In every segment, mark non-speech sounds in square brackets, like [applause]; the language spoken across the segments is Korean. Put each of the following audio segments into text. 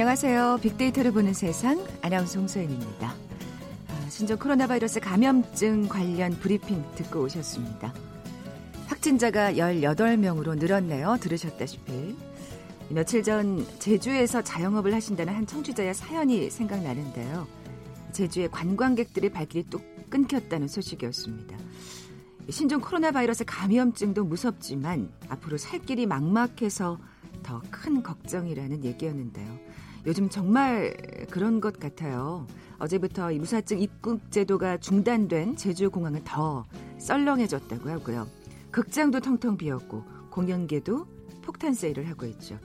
안녕하세요. 빅데이터를 보는 세상 아나운서 홍소연입니다. 아, 신종 코로나 바이러스 감염증 관련 브리핑 듣고 오셨습니다. 확진자가 18명으로 늘었네요. 들으셨다시피. 며칠 전 제주에서 자영업을 하신다는 한 청취자의 사연이 생각나는데요. 제주의 관광객들의 발길이 뚝 끊겼다는 소식이었습니다. 신종 코로나 바이러스 감염증도 무섭지만 앞으로 살 길이 막막해서 더 큰 걱정이라는 얘기였는데요. 요즘 정말 그런 것 같아요. 어제부터 무사증 입국 제도가 중단된 제주 공항은 더 썰렁해졌다고 하고요. 극장도 텅텅 비었고 공연계도 폭탄 세일을 하고 있죠.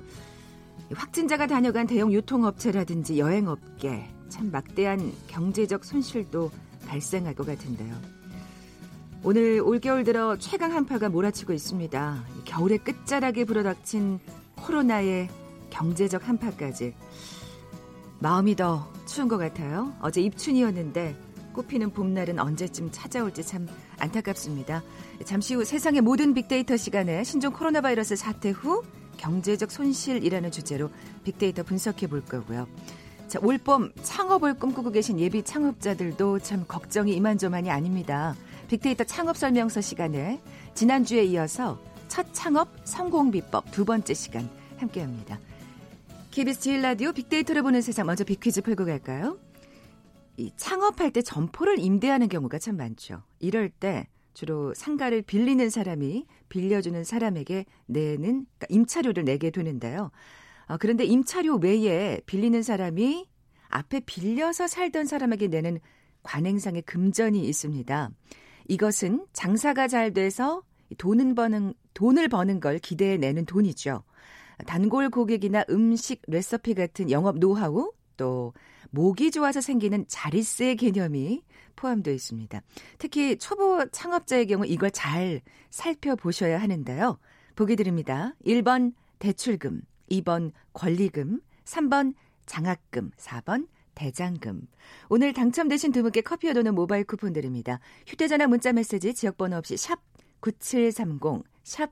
확진자가 다녀간 대형 유통업체라든지 여행업계 참 막대한 경제적 손실도 발생할 것 같은데요. 오늘 올겨울 들어 최강 한파가 몰아치고 있습니다. 겨울의 끝자락에 불어닥친 코로나의 경제적 한파까지 마음이 더 추운 것 같아요. 어제 입춘이었는데 꽃피는 봄날은 언제쯤 찾아올지 참 안타깝습니다. 잠시 후 세상의 모든 빅데이터 시간에 신종 코로나 바이러스 사태 후 경제적 손실이라는 주제로 빅데이터 분석해 볼 거고요. 자, 올봄 창업을 꿈꾸고 계신 예비 창업자들도 참 걱정이 이만저만이 아닙니다. 빅데이터 창업 설명서 시간에 지난주에 이어서 첫 창업 성공 비법 두 번째 시간 함께 합니다. KBS 제일 라디오 빅데이터를 보는 세상 먼저 빅퀴즈 풀고 갈까요? 이 창업할 때 점포를 임대하는 경우가 참 많죠. 이럴 때 주로 상가를 빌리는 사람이 빌려주는 사람에게 내는 그러니까 임차료를 내게 되는데요. 어, 그런데 임차료 외에 빌리는 사람이 앞에 빌려서 살던 사람에게 내는 관행상의 금전이 있습니다. 이것은 장사가 잘 돼서 돈은 버는 돈을 버는 걸 기대해 내는 돈이죠. 단골 고객이나 음식 레시피 같은 영업 노하우 또 목이 좋아서 생기는 자릿세 개념이 포함되어 있습니다. 특히 초보 창업자의 경우 이걸 잘 살펴보셔야 하는데요. 보기 드립니다. 1번 대출금, 2번 권리금, 3번 장학금, 4번 대장금. 오늘 당첨되신 두 분께 커피와 도는 모바일 쿠폰 드립니다. 휴대전화 문자 메시지 지역번호 없이 샵 9730, 샵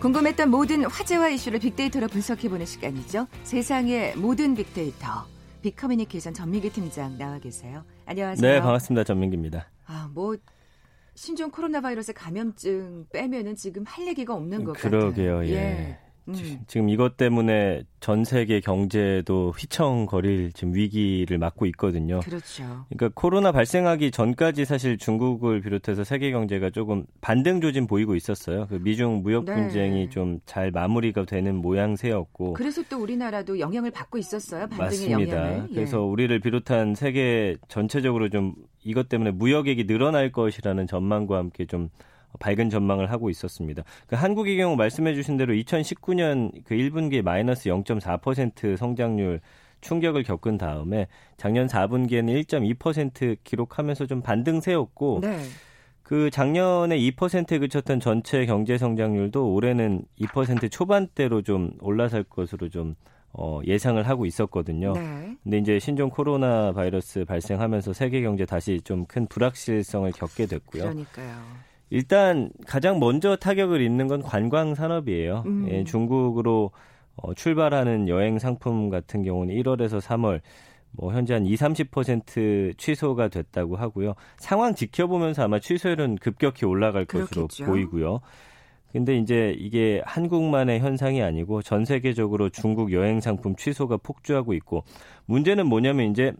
궁금했던 모든 화제와 이슈를 빅데이터로 분석해보는 시간이죠. 세상의 모든 빅데이터. 빅커뮤니케이션 전민기 팀장 나와 계세요. 안녕하세요. 네, 반갑습니다. 전민기입니다. 아, 뭐 신종 코로나 바이러스 감염증 빼면은 지금 할 얘기가 없는 것 그러게요, 같아요. 그러게요. 예. 예. 음. 지금 이것 때문에 전 세계 경제도 휘청거릴 지금 위기를 맞고 있거든요. 그렇죠. 그러니까 코로나 발생하기 전까지 사실 중국을 비롯해서 세계 경제가 조금 반등 조짐 보이고 있었어요. 그 미중 무역 네. 분쟁이 네. 좀잘 마무리가 되는 모양새였고. 그래서 또 우리나라도 영향을 받고 있었어요. 반등의 맞습니다. 영향을. 예. 그래서 우리를 비롯한 세계 전체적으로 좀 이것 때문에 무역액이 늘어날 것이라는 전망과 함께 좀 밝은 전망을 하고 있었습니다. 그 한국의 경우 말씀해 주신 대로 2019년 그 1분기에 마이너스 0.4% 성장률 충격을 겪은 다음에 작년 4분기에는 1.2% 기록하면서 좀 반등세였고 네. 그 작년에 2%에 그쳤던 전체 경제 성장률도 올해는 2% 초반대로 좀 올라설 것으로 좀 어, 예상을 하고 있었거든요. 네. 근데 이제 신종 코로나 바이러스 발생하면서 세계 경제 다시 좀 큰 불확실성을 겪게 됐고요. 그러니까요. 일단 가장 먼저 타격을 입는 건 관광 산업이에요. 음. 예, 중국으로 어, 출발하는 여행 상품 같은 경우는 1월에서 3월 뭐 현재 한 2, 30% 취소가 됐다고 하고요. 상황 지켜보면서 아마 취소율은 급격히 올라갈 그렇겠죠. 것으로 보이고요. 근데 이제 이게 한국만의 현상이 아니고 전 세계적으로 중국 여행 상품 취소가 폭주하고 있고 문제는 뭐냐면 이제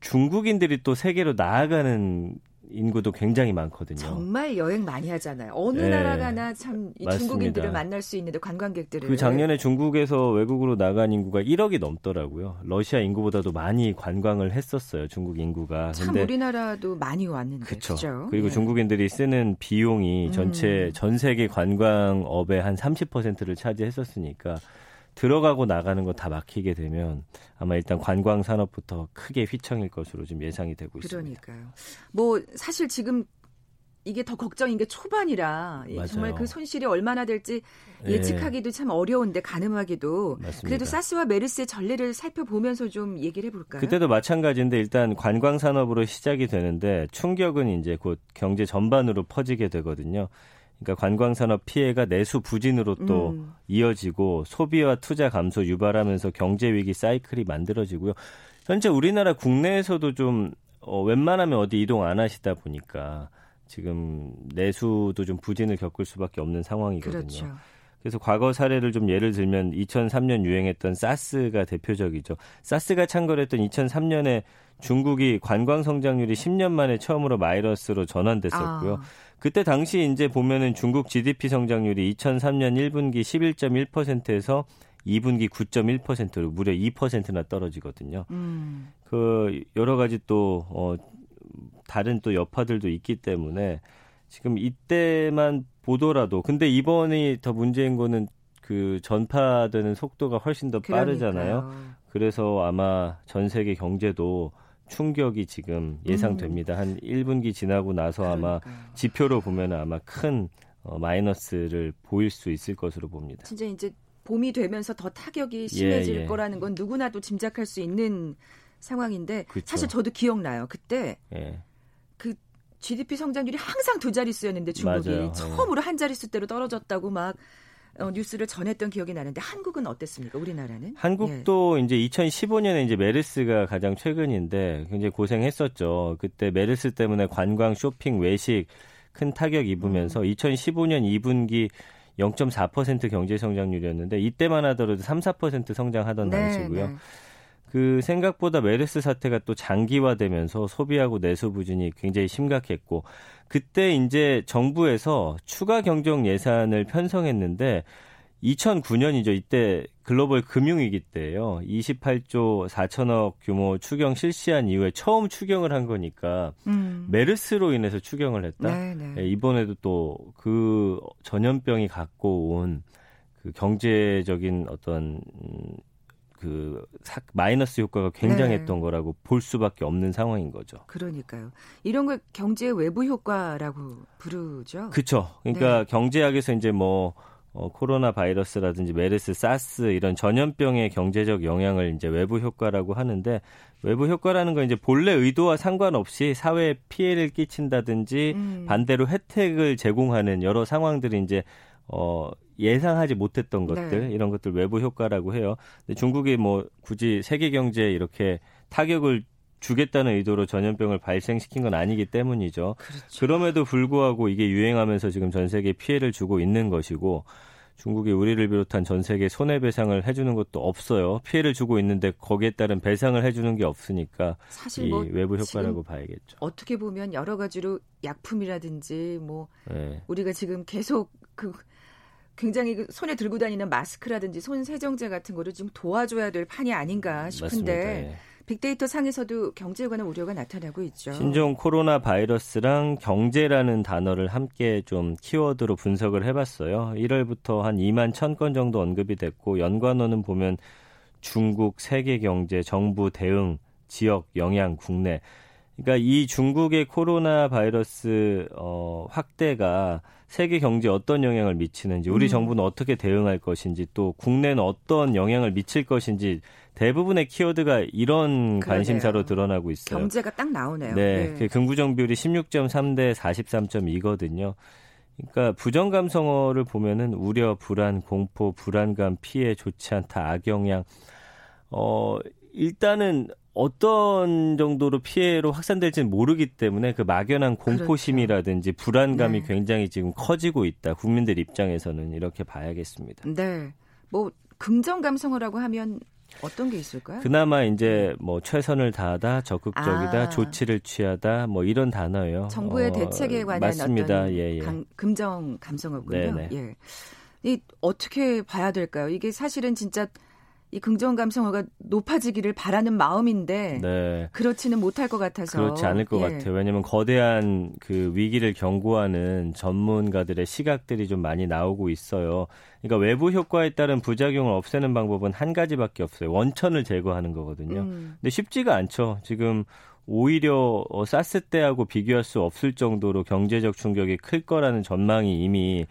중국인들이 또 세계로 나아가는 인구도 굉장히 많거든요. 정말 여행 많이 하잖아요. 어느 네. 나라 가나 참 중국인들을 만날 수 있는데 관광객들을. 그 작년에 중국에서 외국으로 나간 인구가 1억이 넘더라고요. 러시아 인구보다도 많이 관광을 했었어요. 중국 인구가. 참 근데 우리나라도 많이 왔는데. 그쵸. 그죠 그리고 예. 중국인들이 쓰는 비용이 전체 음. 전 세계 관광업의 한 30%를 차지했었으니까 들어가고 나가는 거 다 막히게 되면 아마 일단 관광 산업부터 크게 휘청일 것으로 좀 예상이 되고 있습니다. 그러니까요. 뭐 사실 지금 이게 더 걱정인 게 초반이라 맞아요. 정말 그 손실이 얼마나 될지 예. 예측하기도 참 어려운데 가늠하기도 맞습니다. 그래도 사스와 메르스의 전례를 살펴보면서 좀 얘기를 해볼까요? 그때도 마찬가지인데 일단 관광 산업으로 시작이 되는데 충격은 이제 곧 경제 전반으로 퍼지게 되거든요. 그러니까 관광 산업 피해가 내수 부진으로 또 음. 이어지고 소비와 투자 감소 유발하면서 경제 위기 사이클이 만들어지고요. 현재 우리나라 국내에서도 좀 어, 웬만하면 어디 이동 안 하시다 보니까 지금 내수도 좀 부진을 겪을 수밖에 없는 상황이거든요. 그렇죠. 그래서 과거 사례를 좀 예를 들면 2003년 유행했던 사스가 대표적이죠. 사스가 창궐했던 2003년에 중국이 관광 성장률이 10년 만에 처음으로 마이너스로 전환됐었고요. 아. 그때 당시 이제 보면은 중국 GDP 성장률이 2003년 1분기 11.1%에서 2분기 9.1%로 무려 2%나 떨어지거든요. 음. 그 여러 가지 또 어, 다른 또 여파들도 있기 때문에 지금 이때만 보더라도 근데 이번이 더 문제인 거는 그 전파되는 속도가 훨씬 더 빠르잖아요. 그러니까요. 그래서 아마 전 세계 경제도 충격이 지금 예상됩니다. 음. 한 1분기 지나고 나서 아마 지표로 보면 아마 큰 어, 마이너스를 보일 수 있을 것으로 봅니다. 진짜 이제 봄이 되면서 더 타격이 심해질 예, 예. 거라는 건 누구나도 짐작할 수 있는 상황인데 그쵸. 사실 저도 기억나요. 그때 예. 그 GDP 성장률이 항상 두 자릿수였는데 중국이 맞아요. 예. 처음으로 한 자릿수대로 떨어졌다고 막 어, 뉴스를 전했던 기억이 나는데 한국은 어땠습니까? 우리나라는? 한국도 예. 이제 2015년에 이제 메르스가 가장 최근인데 굉장히 고생했었죠. 그때 메르스 때문에 관광, 쇼핑, 외식 큰 타격 입으면서 음. 2015년 2분기 0.4% 경제 성장률이었는데 이때만 하더라도 3, 4% 성장하던 네, 당시고요. 네. 그 생각보다 메르스 사태가 또 장기화되면서 소비하고 내수 부진이 굉장히 심각했고 그때 이제 정부에서 추가 경정 예산을 편성했는데 2009년이죠. 이때 글로벌 금융위기 때예요. 28조 4천억 규모 추경 실시한 이후에 처음 추경을 한 거니까 음. 메르스로 인해서 추경을 했다. 네, 네. 예, 이번에도 또 그 전염병이 갖고 온 그 경제적인 어떤 그 마이너스 효과가 굉장했던 네. 거라고 볼 수밖에 없는 상황인 거죠. 그러니까요. 이런 걸 경제 외부 효과라고 부르죠. 그렇죠. 그러니까 네. 경제학에서 이제 뭐 어, 코로나 바이러스라든지 메르스, 사스 이런 전염병의 경제적 영향을 이제 외부 효과라고 하는데 외부 효과라는 건 이제 본래 의도와 상관없이 사회에 피해를 끼친다든지 음. 반대로 혜택을 제공하는 여러 상황들이 이제 어 예상하지 못했던 것들 네. 이런 것들 외부 효과라고 해요. 근데 중국이 뭐 굳이 세계 경제에 이렇게 타격을 주겠다는 의도로 전염병을 발생시킨 건 아니기 때문이죠. 그렇죠. 그럼에도 불구하고 이게 유행하면서 지금 전 세계에 피해를 주고 있는 것이고 중국이 우리를 비롯한 전 세계 손해배상을 해주는 것도 없어요. 피해를 주고 있는데 거기에 따른 배상을 해주는 게 없으니까 사실 뭐 외부 효과라고 봐야겠죠. 어떻게 보면 여러 가지로 약품이라든지 뭐 네. 우리가 지금 계속 그 굉장히 그 손에 들고 다니는 마스크라든지 손 세정제 같은 거를 좀 도와줘야 될 판이 아닌가 싶은데 예. 빅데이터 상에서도 경제에 관한 우려가 나타나고 있죠. 신종 코로나 바이러스랑 경제라는 단어를 함께 좀 키워드로 분석을 해봤어요. 1월부터 한 2만 1천 건 정도 언급이 됐고 연관어는 보면 중국, 세계 경제, 정부 대응, 지역 영향, 국내. 그러니까 이 중국의 코로나 바이러스 어, 확대가 세계 경제에 어떤 영향을 미치는지, 우리 음. 정부는 어떻게 대응할 것인지, 또 국내는 어떤 영향을 미칠 것인지 대부분의 키워드가 이런 그러네요. 관심사로 드러나고 있어요. 경제가 딱 나오네요. 네, 네. 그 긍부정 비율이 16.3 대 43.2거든요. 그러니까 부정 감성어를 보면은 우려, 불안, 공포, 불안감, 피해, 좋지 않다, 악영향. 어, 일단은 어떤 정도로 피해로 확산될지는 모르기 때문에 그 막연한 공포심이라든지 그렇죠. 불안감이 네. 굉장히 지금 커지고 있다. 국민들 입장에서는 이렇게 봐야겠습니다. 네. 뭐 긍정 감성어라고 하면 어떤 게 있을까요? 그나마 이제 뭐 최선을 다하다, 적극적이다, 아. 조치를 취하다, 뭐 이런 단어예요. 정부의 어, 대책에 관한 맞습니다. 어떤 예, 예. 감, 긍정 감성어군요. 네네. 예. 이 어떻게 봐야 될까요? 이게 사실은 진짜 이 긍정 감성어가 높아지기를 바라는 마음인데 네. 그렇지는 못할 것 같아서 그렇지 않을 것 예. 같아요. 왜냐하면 거대한 그 위기를 경고하는 전문가들의 시각들이 좀 많이 나오고 있어요. 그러니까 외부 효과에 따른 부작용을 없애는 방법은 한 가지밖에 없어요. 원천을 제거하는 거거든요. 음. 근데 쉽지가 않죠. 지금 오히려 어, 사스 때하고 비교할 수 없을 정도로 경제적 충격이 클 거라는 전망이 이미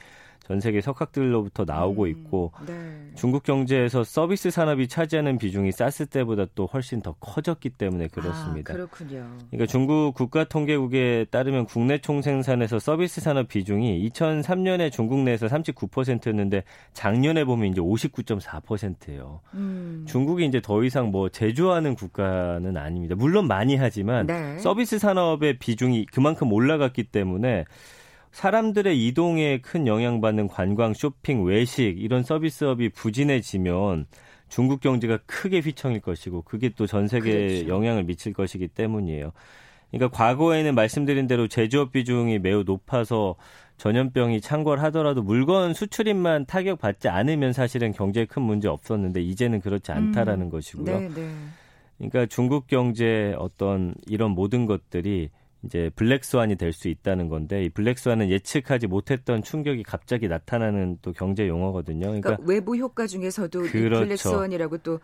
전 세계 석학들로부터 나오고 음, 있고 네. 중국 경제에서 서비스 산업이 차지하는 비중이 사스 때보다 또 훨씬 더 커졌기 때문에 그렇습니다. 아, 그렇군요. 그러니까 중국 국가통계국에 따르면 국내 총생산에서 서비스 산업 비중이 2003년에 중국 내에서 39%였는데 작년에 보면 이제 59.4%예요. 음. 중국이 이제 더 이상 뭐 제조하는 국가는 아닙니다. 물론 많이 하지만 네. 서비스 산업의 비중이 그만큼 올라갔기 때문에 사람들의 이동에 큰 영향받는 관광, 쇼핑, 외식 이런 서비스업이 부진해지면 중국 경제가 크게 휘청일 것이고 그게 또 전 세계에 그렇죠. 영향을 미칠 것이기 때문이에요. 그러니까 과거에는 말씀드린 대로 제조업 비중이 매우 높아서 전염병이 창궐하더라도 물건 수출입만 타격받지 않으면 사실은 경제에 큰 문제 없었는데 이제는 그렇지 않다라는 음. 것이고요. 네, 네. 그러니까 중국 경제 어떤 이런 모든 것들이 이제 블랙스완이 될 수 있다는 건데 이 블랙스완은 예측하지 못했던 충격이 갑자기 나타나는 또 경제 용어거든요. 그러니까, 그러니까 외부 효과 중에서도 그렇죠. 블랙스완이라고 또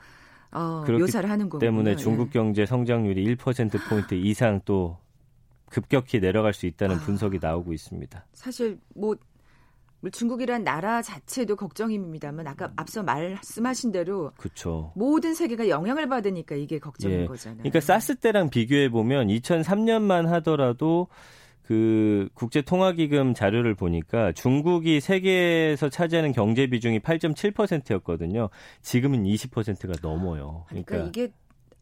어, 묘사를 하는 거군요. 때문에 예. 중국 경제 성장률이 1% 포인트 이상 또 급격히 내려갈 수 있다는 아, 분석이 나오고 있습니다. 사실 뭐 중국이란 나라 자체도 걱정입니다만 아까 앞서 말씀하신 대로 그쵸. 모든 세계가 영향을 받으니까 이게 걱정인 예. 거잖아요. 그러니까 사스 때랑 비교해 보면 2003년만 하더라도 그 국제 통화 기금 자료를 보니까 중국이 세계에서 차지하는 경제 비중이 8.7%였거든요. 지금은 20%가 넘어요. 그러니까, 그러니까 이게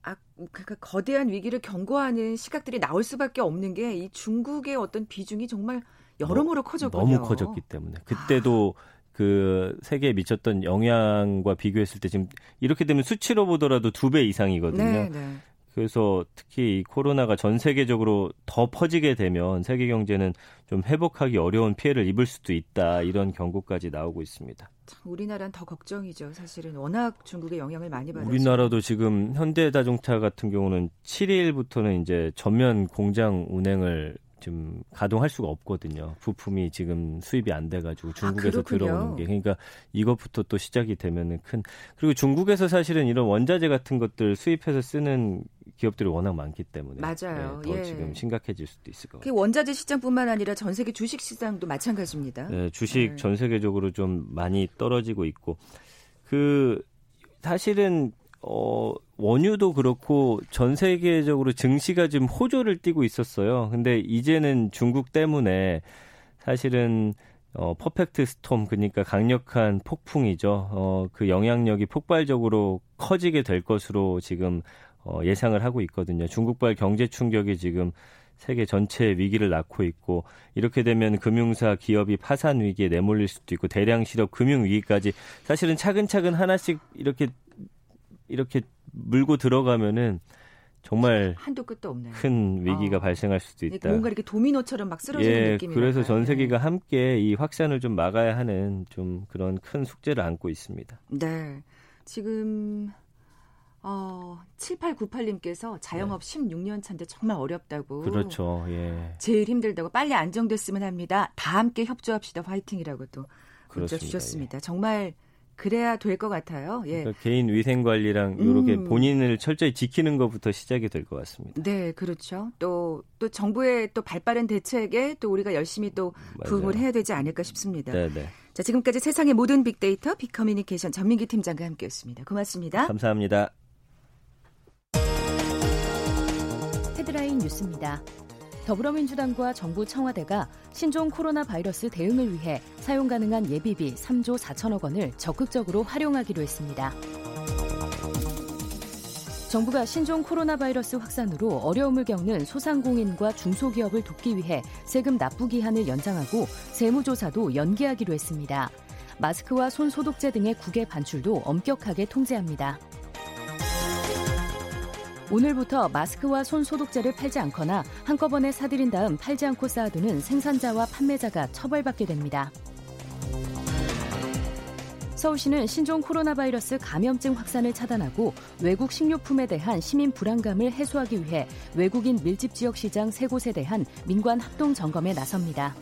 아, 그러니까 거대한 위기를 경고하는 시각들이 나올 수밖에 없는 게 이 중국의 어떤 비중이 정말 여러모로 커졌군요. 너무 커졌기 때문에 그때도 그 세계에 미쳤던 영향과 비교했을 때 지금 이렇게 되면 수치로 보더라도 두 배 이상이거든요. 네, 네. 그래서 특히 이 코로나가 전 세계적으로 더 퍼지게 되면 세계 경제는 좀 회복하기 어려운 피해를 입을 수도 있다 이런 경고까지 나오고 있습니다. 우리나라는 더 걱정이죠. 사실은 워낙 중국의 영향을 많이 받아서. 우리나라도 지금 현대자동차 같은 경우는 7일부터는 이제 전면 공장 운행을 지금 가동할 수가 없거든요. 부품이 지금 수입이 안 돼가지고 아, 중국에서 아, 들어오는 게 그러니까 이것부터 또 시작이 되면은 큰 그리고 중국에서 사실은 이런 원자재 같은 것들 수입해서 쓰는 기업들이 워낙 많기 때문에 맞아요. 네, 더 예. 지금 심각해질 수도 있을 것그 같아요. 원자재 시장뿐만 아니라 전 세계 주식 시장도 마찬가지입니다. 네, 주식 네. 전 세계적으로 좀 많이 떨어지고 있고 그 사실은 어, 원유도 그렇고 전 세계적으로 증시가 지금 호조를 띠고 있었어요. 근데 이제는 중국 때문에 사실은 어, 퍼펙트 스톰, 그러니까 강력한 폭풍이죠. 어, 그 영향력이 폭발적으로 커지게 될 것으로 지금 어, 예상을 하고 있거든요. 중국발 경제 충격이 지금 세계 전체의 위기를 낳고 있고 이렇게 되면 금융사 기업이 파산 위기에 내몰릴 수도 있고 대량 실업 금융 위기까지 사실은 차근차근 하나씩 이렇게 이렇게 물고 들어가면은 정말 한도 끝도 없네요. 큰 위기가 어. 발생할 수도 있다. 뭔가 이렇게 도미노처럼 막 쓰러지는 예, 느낌이 그래서 전 세계가 네. 함께 이 확산을 좀 막아야 하는 좀 그런 큰 숙제를 안고 있습니다. 네. 지금 어, 7898님께서 자영업 네. 16년 차인데 정말 어렵다고. 그렇죠. 예. 제일 힘들다고 빨리 안정됐으면 합니다. 다 함께 협조합시다. 화이팅이라고 또 문자 주셨습니다. 예. 정말 그래야 될 것 같아요. 예. 그러니까 개인 위생 관리랑 이렇게 음. 본인을 철저히 지키는 것부터 시작이 될 것 같습니다. 네, 그렇죠. 또또 정부의 또 발빠른 대책에 또 우리가 열심히 또 부응을 해야 되지 않을까 싶습니다. 네, 네. 자, 지금까지 세상의 모든 빅데이터 빅커뮤니케이션 전민기 팀장과 함께했습니다. 고맙습니다. 감사합니다. 헤드라인 뉴스입니다. 더불어민주당과 정부 청와대가 신종 코로나 바이러스 대응을 위해 사용 가능한 예비비 3조 4천억 원을 적극적으로 활용하기로 했습니다. 정부가 신종 코로나 바이러스 확산으로 어려움을 겪는 소상공인과 중소기업을 돕기 위해 세금 납부 기한을 연장하고 세무조사도 연기하기로 했습니다. 마스크와 손 소독제 등의 국외 반출도 엄격하게 통제합니다. 오늘부터 마스크와 손 소독제를 팔지 않거나 한꺼번에 사들인 다음 팔지 않고 쌓아두는 생산자와 판매자가 처벌받게 됩니다. 서울시는 신종 코로나 바이러스 감염증 확산을 차단하고 외국 식료품에 대한 시민 불안감을 해소하기 위해 외국인 밀집 지역 시장 세 곳에 대한 민관 합동 점검에 나섭니다.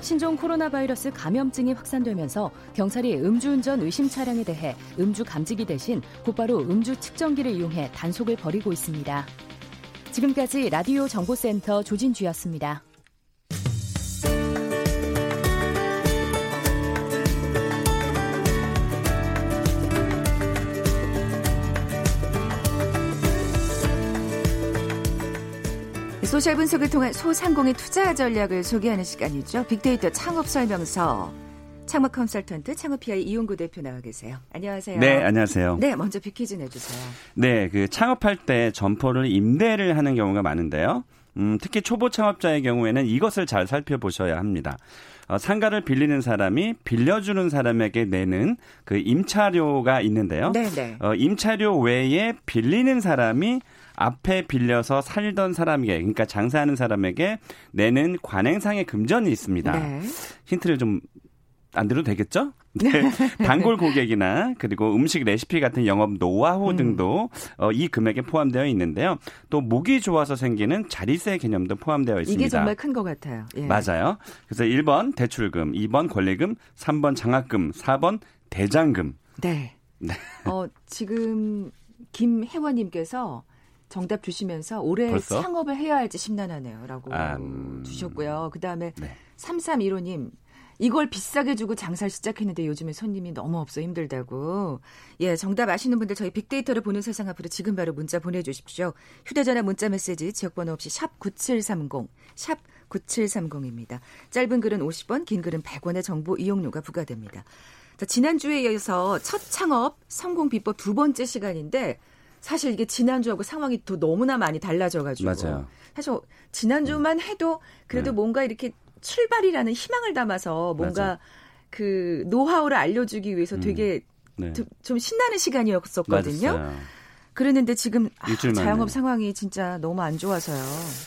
신종 코로나 바이러스 감염증이 확산되면서 경찰이 음주운전 의심 차량에 대해 음주 감지기 대신 곧바로 음주 측정기를 이용해 단속을 벌이고 있습니다. 지금까지 라디오 정보센터 조진주였습니다. social 분석을 통한 소상공인 투자 전략을 소개하는 시간이죠. 빅데이터 창업 설명서. 창업 컨설턴트 창업피아의 이용구 대표 나와 계세요. 안녕하세요. 네, 안녕하세요. 네, 먼저 빅퀴즈 내주세요. 네, 그 창업할 때 점포를 임대를 하는 경우가 많은데요. 음, 특히 초보 창업자의 경우에는 이것을 잘 살펴보셔야 합니다. 어, 상가를 빌리는 사람이 빌려주는 사람에게 내는 그 임차료가 있는데요. 네, 네. 어, 임차료 외에 빌리는 사람이 앞에 빌려서 살던 사람에게 그러니까 장사하는 사람에게 내는 관행상의 금전이 있습니다. 네. 힌트를 좀안 드려도 되겠죠? 네. [laughs] 단골 고객이나 그리고 음식 레시피 같은 영업 노하우 음. 등도 어, 이 금액에 포함되어 있는데요. 또 목이 좋아서 생기는 자리세 개념도 포함되어 있습니다. 이게 정말 큰 것 같아요. 예. 맞아요. 그래서 1번 대출금, 2번 권리금, 3번 장학금, 4번 대장금. 네. 네. 어, 지금 김혜원님께서 정답 주시면서 올해 벌써? 창업을 해야 할지 심란하네요라고 아, 음. 주셨고요. 그다음에 네. 3315님 이걸 비싸게 주고 장사를 시작했는데 요즘에 손님이 너무 없어 힘들다고. 예, 정답 아시는 분들 저희 빅데이터를 보는 세상 앞으로 지금 바로 문자 보내주십시오. 휴대전화 문자 메시지 지역번호 없이 샵 9730, 샵 9730입니다. 짧은 글은 50원, 긴 글은 100원의 정보 이용료가 부과됩니다. 자, 지난주에 이어서 첫 창업 성공 비법 두 번째 시간인데 사실 이게 지난주하고 상황이 또 너무나 많이 달라져가지고. 맞아요. 사실 지난주만 해도 그래도 네. 뭔가 이렇게 출발이라는 희망을 담아서 뭔가 맞아요. 그 노하우를 알려주기 위해서 음. 되게 네. 드- 좀 신나는 시간이었었거든요. 맞았어요. 그랬는데 지금 아. 자영업 상황이 진짜 너무 안 좋아서요.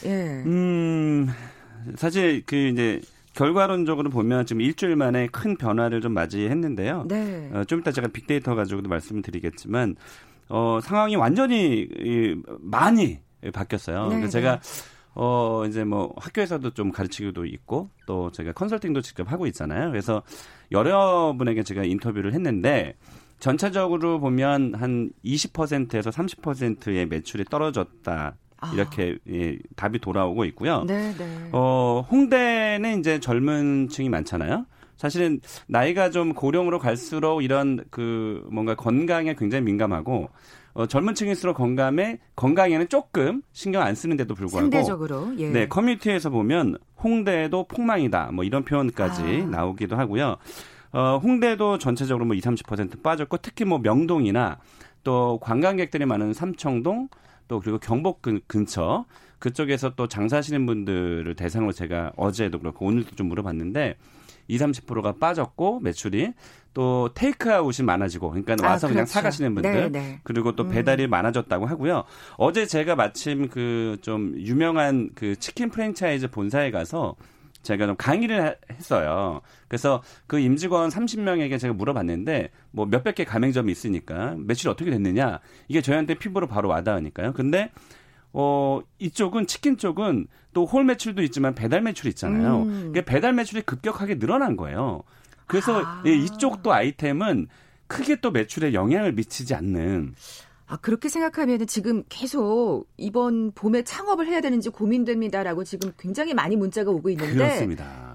예. 음, 사실 그 이제 결과론적으로 보면 지금 일주일 만에 큰 변화를 좀 맞이했는데요. 네. 어, 좀 이따 제가 빅데이터 가지고도 말씀을 드리겠지만 어, 상황이 완전히 이, 많이 바뀌었어요. 네, 그래서 제가 어, 이제 뭐 학교에서도 좀 가르치기도 있고 또 제가 컨설팅도 직접 하고 있잖아요. 그래서 여러 분에게 제가 인터뷰를 했는데 전체적으로 보면 한 20%에서 30%의 매출이 떨어졌다. 아. 이렇게 예, 답이 돌아오고 있고요. 네, 네. 어, 홍대는 이제 젊은 층이 많잖아요. 사실은 나이가 좀 고령으로 갈수록 이런 그 뭔가 건강에 굉장히 민감하고 어, 젊은 층일수록 건강에 건강에는 조금 신경 안 쓰는데도 불구하고 상대적으로 예. 네, 커뮤니티에서 보면 홍대도 폭망이다. 뭐 이런 표현까지 아. 나오기도 하고요. 어, 홍대도 전체적으로 뭐 20, 30% 빠졌고 특히 뭐 명동이나 또 관광객들이 많은 삼청동 또 그리고 경복 근, 근처 그쪽에서 또 장사하시는 분들을 대상으로 제가 어제도 그렇고 오늘도 좀 물어봤는데 20, 30%가 빠졌고 매출이 또 테이크아웃이 많아지고 그러니까 아, 와서 그냥 그렇죠. 사가시는 분들 네, 네. 그리고 또 음. 배달이 많아졌다고 하고요. 어제 제가 마침 그 좀 유명한 그 치킨 프랜차이즈 본사에 가서 제가 좀 강의를 하- 했어요. 그래서 그 임직원 30명에게 제가 물어봤는데 뭐 몇백 개 가맹점이 있으니까 매출이 어떻게 됐느냐 이게 저희한테 피부로 바로 와닿으니까요. 근데 어 이쪽은 치킨 쪽은 또 홀 매출도 있지만 배달 매출이 있잖아요. 음. 그게 배달 매출이 급격하게 늘어난 거예요. 그래서 아. 예, 이쪽도 아이템은 크게 또 매출에 영향을 미치지 않는 아, 그렇게 생각하면 지금 계속 이번 봄에 창업을 해야 되는지 고민됩니다라고 지금 굉장히 많이 문자가 오고 있는데 그렇습니다.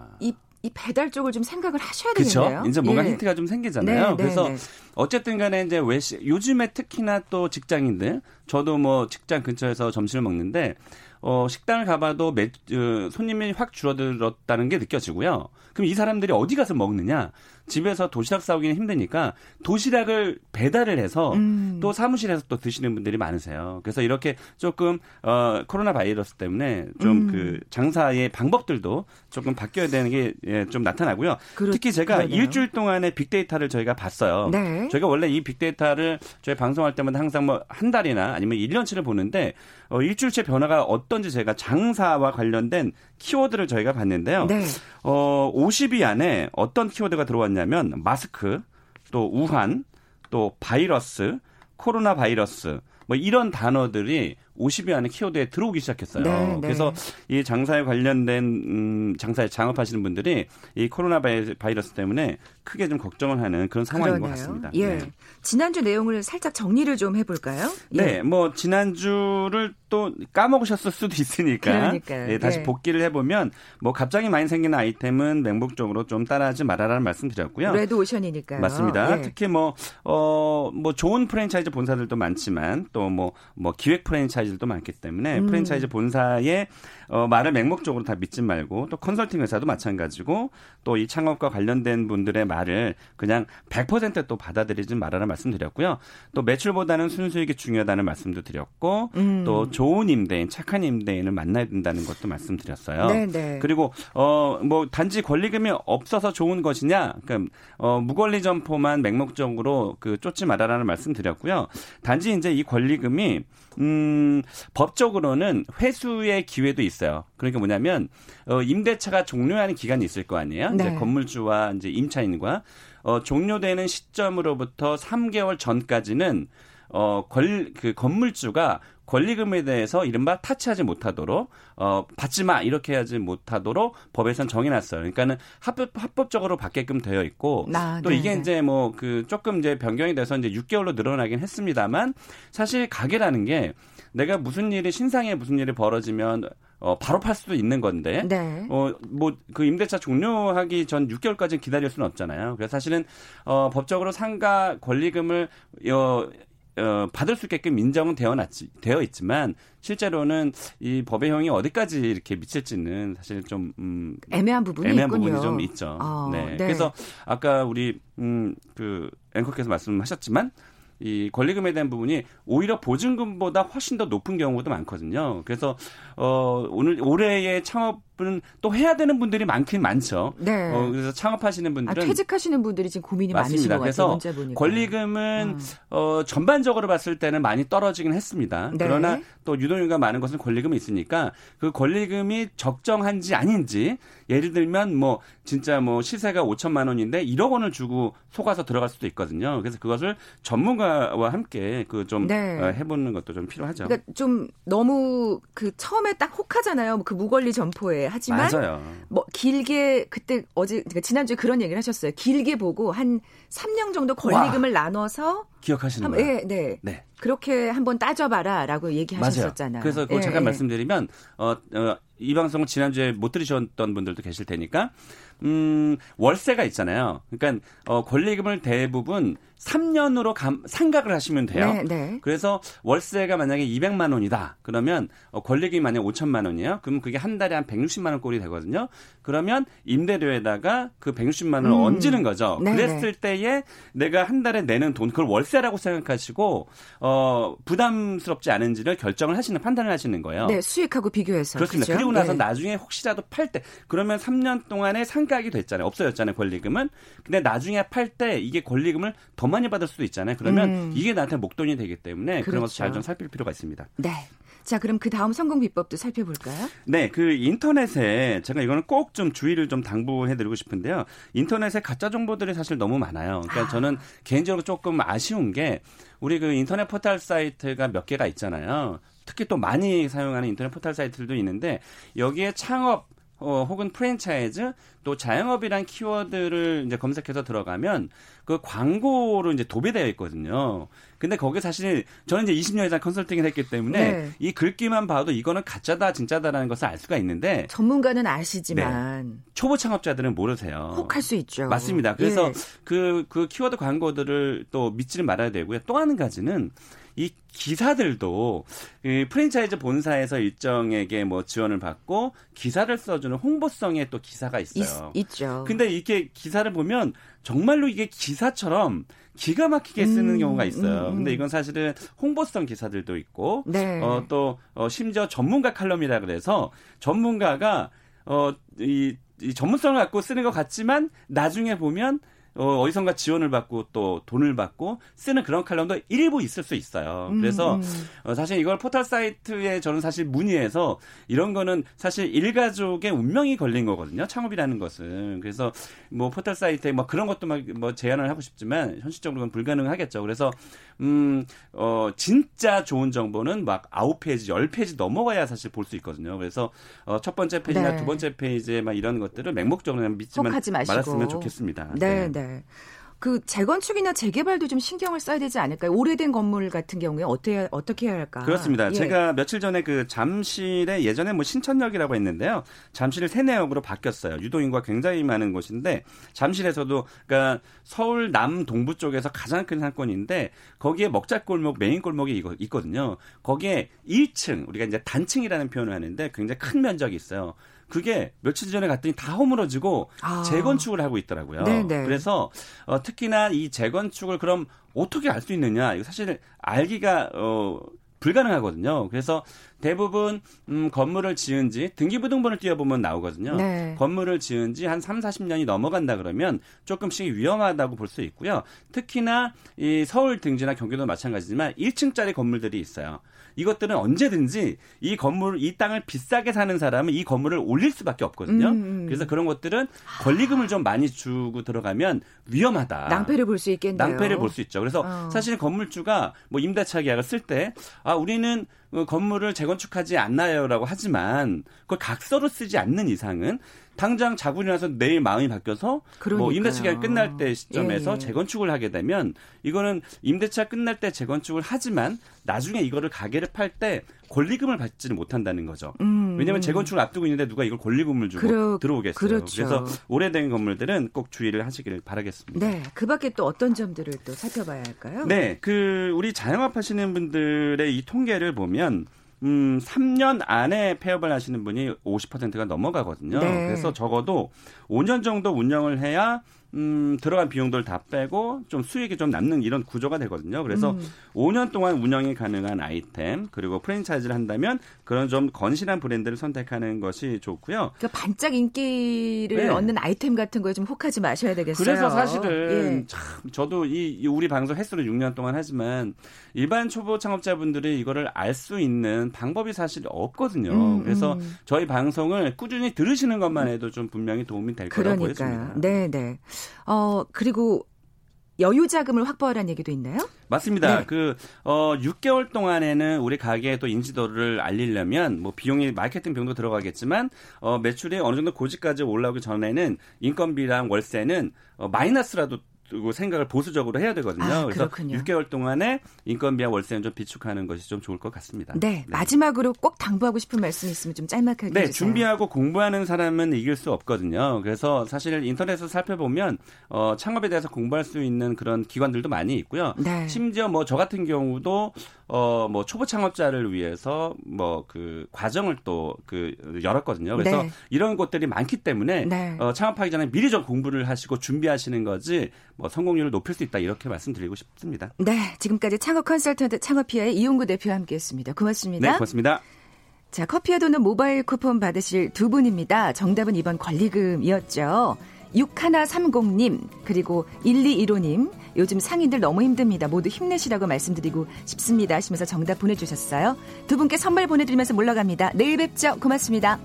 이, 이 배달 쪽을 좀 생각을 하셔야 그렇죠. 되겠네요. 이제 뭔가 예. 힌트가 좀 생기잖아요. 네, 네, 그래서 네. 어쨌든 간에 이제 외식 요즘에 특히나 또 직장인들 저도 뭐 직장 근처에서 점심을 먹는데 어 식당을 가봐도 매, 어, 손님이 확 줄어들었다는 게 느껴지고요. 그럼 이 사람들이 어디 가서 먹느냐? 집에서 도시락 싸우기는 힘드니까 도시락을 배달을 해서 음. 또 사무실에서 또 드시는 분들이 많으세요. 그래서 이렇게 조금 어 코로나 바이러스 때문에 좀 음. 그 장사의 방법들도 조금 바뀌어야 되는 게 좀 나타나고요. 그렇- 특히 제가 그러네요. 일주일 동안의 빅데이터를 저희가 봤어요. 네. 저희가 원래 이 빅데이터를 저희 방송할 때마다 항상 뭐 한 달이나 아니면 1년치를 보는데 어 일주일째 변화가 어, 어떤지 제가 장사와 관련된 키워드를 저희가 봤는데요. 네. 어, 50위 안에 어떤 키워드가 들어왔냐 면 마스크, 또 우한, 또 바이러스, 코로나 바이러스, 뭐 이런 단어들이 50위 안에 키워드에 들어오기 시작했어요. 네, 네. 그래서 이 장사에 관련된 음, 장사에 창업하시는 분들이 이 코로나 바이러스 때문에 크게 좀 걱정을 하는 그런 상황인 그러네요. 것 같습니다. 예. 네. 지난주 내용을 살짝 정리를 좀 해볼까요? 예. 네, 뭐 지난주를 또 까먹으셨을 수도 있으니까. 네, 다시 예. 복기를 해보면 뭐 갑자기 많이 생기는 아이템은 맹목적으로 좀 따라하지 말아라는 말씀드렸고요. 레드 오션이니까요. 맞습니다. 예. 특히 뭐, 어, 뭐 좋은 프랜차이즈 본사들도 많지만 또 뭐, 뭐 기획 프랜차이즈들도 많기 때문에 음. 프랜차이즈 본사의 어, 말을 맹목적으로 다 믿지 말고 또 컨설팅 회사도 마찬가지고 또 이 창업과 관련된 분들의 말을 그냥 100%또 받아들이지 말아라 말씀드렸고요. 또 매출보다는 순수익이 중요하다는 말씀도 드렸고 음. 또 좋은 임대인, 착한 임대인을 만나야 된다는 것도 말씀드렸어요. 네, 네. 그리고 어 뭐 단지 권리금이 없어서 좋은 것이냐, 그러니까 어 무권리 점포만 맹목적으로 그 쫓지 말아라는 말씀드렸고요. 단지 이제 이 권리금이 음 법적으로는 회수의 기회도 있어요. 그러니까 뭐냐면 어 임대차가 종료하는 기간이 있을 거 아니에요. 네. 이제 건물주와 이제 임차인과 어 종료되는 시점으로부터 3개월 전까지는 어, 권, 그 건물주가 권리금에 대해서 이른바 타치하지 못하도록 어 받지 마 이렇게 하지 못하도록 법에선 정해놨어요. 그러니까는 합법 합법적으로 받게끔 되어 있고 아, 또 네, 이게 네. 이제 뭐 그 조금 이제 변경이 돼서 이제 6개월로 늘어나긴 했습니다만 사실 가게라는 게 내가 무슨 일이 신상에 무슨 일이 벌어지면 어 바로 팔 수도 있는 건데 네. 어, 뭐, 그 임대차 종료하기 전 6개월까지 기다릴 수는 없잖아요. 그래서 사실은, 어, 법적으로 상가 권리금을, 어, 어, 받을 수 있게끔 인정은 되어 놨지, 되어 있지만, 실제로는 이 법의 형이 어디까지 이렇게 미칠지는 사실 좀, 음, 애매한 부분이 애매한 있군요. 부분이 좀 있죠. 어, 네. 네. 그래서 아까 우리, 음, 그, 앵커께서 말씀하셨지만, 이 권리금에 대한 부분이 오히려 보증금보다 훨씬 더 높은 경우도 많거든요. 그래서 어 오늘 올해의 창업 은 또 해야 되는 분들이 많긴 많죠. 네. 어 그래서 창업하시는 아, 분들은 퇴직하시는 분들이 지금 고민이 많으신. 것 같아요. 그래서 문자 보니까. 권리금은 음. 어 전반적으로 봤을 때는 많이 떨어지긴 했습니다. 네. 그러나 또 유동인가 많은 것은 권리금이 있으니까 그 권리금이 적정한지 아닌지 예를 들면 뭐 진짜 뭐 시세가 5천만 원인데 1억 원을 주고 속아서 들어갈 수도 있거든요. 그래서 그것을 전문가와 함께 그좀 네. 해보는 것도 좀 필요하죠. 그러니까 좀 너무 그 처음에 딱 혹하잖아요. 그 무권리 점포에. 하지만 맞아요. 뭐 길게 그때 어제 그러니까 지난주에 그런 얘기를 하셨어요. 길게 보고 한 3년 정도 권리금을 나눠서 기억하시는 한, 거예요. 예, 네. 네. 그렇게 한번 따져봐라라고 얘기하셨었잖아요. 그래서 그 예, 잠깐 예. 말씀드리면 어, 어, 이 방송을 지난주에 못 들으셨던 분들도 계실 테니까 음, 월세가 있잖아요. 그러니까 어, 권리금을 대부분 3년으로 감, 상각을 하시면 돼요. 네, 네. 그래서 월세가 만약에 200만 원이다. 그러면 어, 권리금이 만약 5천만 원이에요. 그러면 그게 한 달에 한 160만 원 꼴이 되거든요. 그러면 임대료에다가 그 160만 원을 음. 얹는 거죠. 네, 그랬을 때에 내가 한 달에 내는 돈 그걸 월세라고 생각하시고 어, 부담스럽지 않은지를 결정을 하시는 판단을 하시는 거예요. 네, 수익하고 비교해서. 그렇습니다. 그렇죠? 그리고 나서 예. 나중에 혹시라도 팔 때 그러면 3년 동안에 상각이 됐잖아요. 없어졌잖아요. 권리금은. 근데 나중에 팔 때 이게 권리금을 더 많이 받을 수도 있잖아요. 그러면 음. 이게 나한테 목돈이 되기 때문에 그런 것을 그렇죠. 잘좀 살필 필요가 있습니다. 네. 자, 그럼 그 다음 성공 비법도 살펴볼까요? 네, 그 인터넷에 제가 이거는 꼭 좀 주의를 좀 당부해드리고 싶은데요. 인터넷에 가짜 정보들이 사실 너무 많아요. 그러니까 아. 저는 개인적으로 조금 아쉬운 게 우리 그 인터넷 포털 사이트가 몇 개가 있잖아요. 특히 또 많이 사용하는 인터넷 포털 사이트들도 있는데 여기에 창업 어, 혹은 프랜차이즈 또 자영업이란 키워드를 이제 검색해서 들어가면 그 광고로 이제 도배되어 있거든요. 근데 거기 사실 저는 이제 20년 이상 컨설팅을 했기 때문에 네. 이 글귀만 봐도 이거는 가짜다 진짜다라는 것을 알 수가 있는데 전문가는 아시지만 초보 창업자들은 모르세요. 혹할 수 있죠. 맞습니다. 그래서 예. 그, 그 키워드 광고들을 또 믿지는 말아야 되고요. 또 한 가지는 이 기사들도 이 프랜차이즈 본사에서 일정에게 뭐 지원을 받고 기사를 써주는 홍보성의 또 기사가 있어요. 있, 있죠. 근데 이게 기사를 보면 정말로 이게 기사처럼 기가 막히게 쓰는 음, 경우가 있어요. 음, 음. 근데 이건 사실은 홍보성 기사들도 있고 네. 어, 또, 어, 심지어 전문가 칼럼이라 그래서 전문가가, 어, 이, 이 전문성을 갖고 쓰는 것 같지만 나중에 보면 어, 어디선가 지원을 받고 또 돈을 받고 쓰는 그런 칼럼도 일부 있을 수 있어요. 그래서 음, 음. 어, 사실 이걸 포털 사이트에 저는 사실 문의해서 이런 거는 사실 일가족의 운명이 걸린 거거든요. 창업이라는 것은. 그래서 뭐 포털 사이트에 뭐 그런 것도 막 뭐 제안을 하고 싶지만 현실적으로 는 불가능하겠죠. 그래서 음, 어, 진짜 좋은 정보는 막 아홉 페이지, 열 페이지 넘어가야 사실 볼 수 있거든요. 그래서 어, 첫 번째 페이지나 네. 두 번째 페이지에 막 이런 것들을 맹목적으로 믿지만 말았으면 좋겠습니다. 네, 네. 네. 그 재건축이나 재개발도 좀 신경을 써야 되지 않을까요? 오래된 건물 같은 경우에 어떻게 어떻게 해야 할까? 그렇습니다. 예. 제가 며칠 전에 그 잠실에 예전에 뭐 신천역이라고 했는데요. 잠실을 세내역으로 바뀌었어요. 유도인구가 굉장히 많은 곳인데 잠실에서도 그러니까 서울 남동부 쪽에서 가장 큰 상권인데 거기에 먹자골목 메인 골목이 있거든요. 거기에 1층 우리가 이제 단층이라는 표현을 하는데 굉장히 큰 면적이 있어요. 그게 며칠 전에 갔더니 다 허물어지고 아. 재건축을 하고 있더라고요. 네네. 그래서 어, 특히나 이 재건축을 그럼 어떻게 알 수 있느냐? 이거 사실 알기가 어 불가능하거든요. 그래서 대부분 음, 건물을 지은 지 등기부등본을 띄워보면 나오거든요. 네. 건물을 지은 지 한 3, 40년이 넘어간다 그러면 조금씩 위험하다고 볼 수 있고요. 특히나 이 서울 등지나 경기도 마찬가지지만 1층짜리 건물들이 있어요. 이것들은 언제든지 이 건물, 이 땅을 비싸게 사는 사람은 이 건물을 올릴 수밖에 없거든요. 음. 음. 그래서 그런 것들은 권리금을 좀 많이 주고 들어가면 위험하다. 낭패를 볼 수 있겠네요. 낭패를 볼 수 있죠. 그래서 어. 사실 건물주가 뭐 임대차 계약을 쓸 때 아, 우리는 그 건물을 재건축하지 않나요라고 하지만 그걸 각서로 쓰지 않는 이상은 당장 자고 일어나서 내일 마음이 바뀌어서 그러니까요. 뭐 임대차 기간 끝날 때 시점에서 예, 예. 재건축을 하게 되면 이거는 임대차 끝날 때 재건축을 하지만 나중에 이거를 가게를 팔 때 권리금을 받지는 못한다는 거죠. 음. 왜냐하면 재건축을 앞두고 있는데 누가 이걸 권리금을 주고 그러, 들어오겠어요. 그렇죠. 그래서 오래된 건물들은 꼭 주의를 하시기를 바라겠습니다. 네, 그밖에 또 어떤 점들을 또 살펴봐야 할까요? 네, 그 우리 자영업 하시는 분들의 이 통계를 보면 음, 3년 안에 폐업을 하시는 분이 50%가 넘어가거든요. 네. 그래서 적어도 5년 정도 운영을 해야 음, 들어간 비용들 다 빼고 좀 수익이 좀 남는 이런 구조가 되거든요. 그래서 음. 5년 동안 운영이 가능한 아이템 그리고 프랜차이즈를 한다면 그런 좀 건실한 브랜드를 선택하는 것이 좋고요. 그러니까 반짝 인기를 네. 얻는 아이템 같은 거에 좀 혹하지 마셔야 되겠어요. 그래서 사실은 예. 참 저도 이, 우리 방송 횟수를 6년 동안 하지만 일반 초보 창업자분들이 이거를 알 수 있는 방법이 사실 없거든요. 음, 그래서 음. 저희 방송을 꾸준히 들으시는 것만 해도 좀 분명히 도움이 될 거라고 보여집니다. 네, 네. 어, 그리고 여유 자금을 확보하라는 얘기도 있나요? 맞습니다. 네. 그, 어, 6개월 동안에는 우리 가게의 또 인지도를 알리려면 뭐 비용이 마케팅 비용도 들어가겠지만 어, 매출이 어느 정도 고지까지 올라오기 전에는 인건비랑 월세는 어, 마이너스라도 생각을 보수적으로 해야 되거든요. 아, 그래서 그렇군요. 6개월 동안에 인건비와 월세는 좀 비축하는 것이 좀 좋을 것 같습니다. 네, 네. 마지막으로 꼭 당부하고 싶은 말씀 있으면 좀 짤막하게 네, 해주세요. 준비하고 공부하는 사람은 이길 수 없거든요. 그래서 사실 인터넷에서 살펴보면 어, 창업에 대해서 공부할 수 있는 그런 기관들도 많이 있고요. 네. 심지어 뭐 저 같은 경우도 어, 뭐 초보 창업자를 위해서 뭐 그 과정을 또 그 열었거든요. 그래서 네. 이런 것들이 많기 때문에 네. 어, 창업하기 전에 미리 좀 공부를 하시고 준비하시는 거지 뭐 성공률을 높일 수 있다 이렇게 말씀드리고 싶습니다. 네, 지금까지 창업 컨설턴트 창업피아의 이용구 대표와 함께했습니다. 고맙습니다. 네, 고맙습니다. 자, 커피와 도는 모바일 쿠폰 받으실 두 분입니다. 정답은 이번 권리금이었죠. 6130님, 그리고 1215님, 요즘 상인들 너무 힘듭니다. 모두 힘내시라고 말씀드리고 싶습니다. 하시면서 정답 보내주셨어요. 두 분께 선물 보내드리면서 물러갑니다. 내일 뵙죠. 고맙습니다.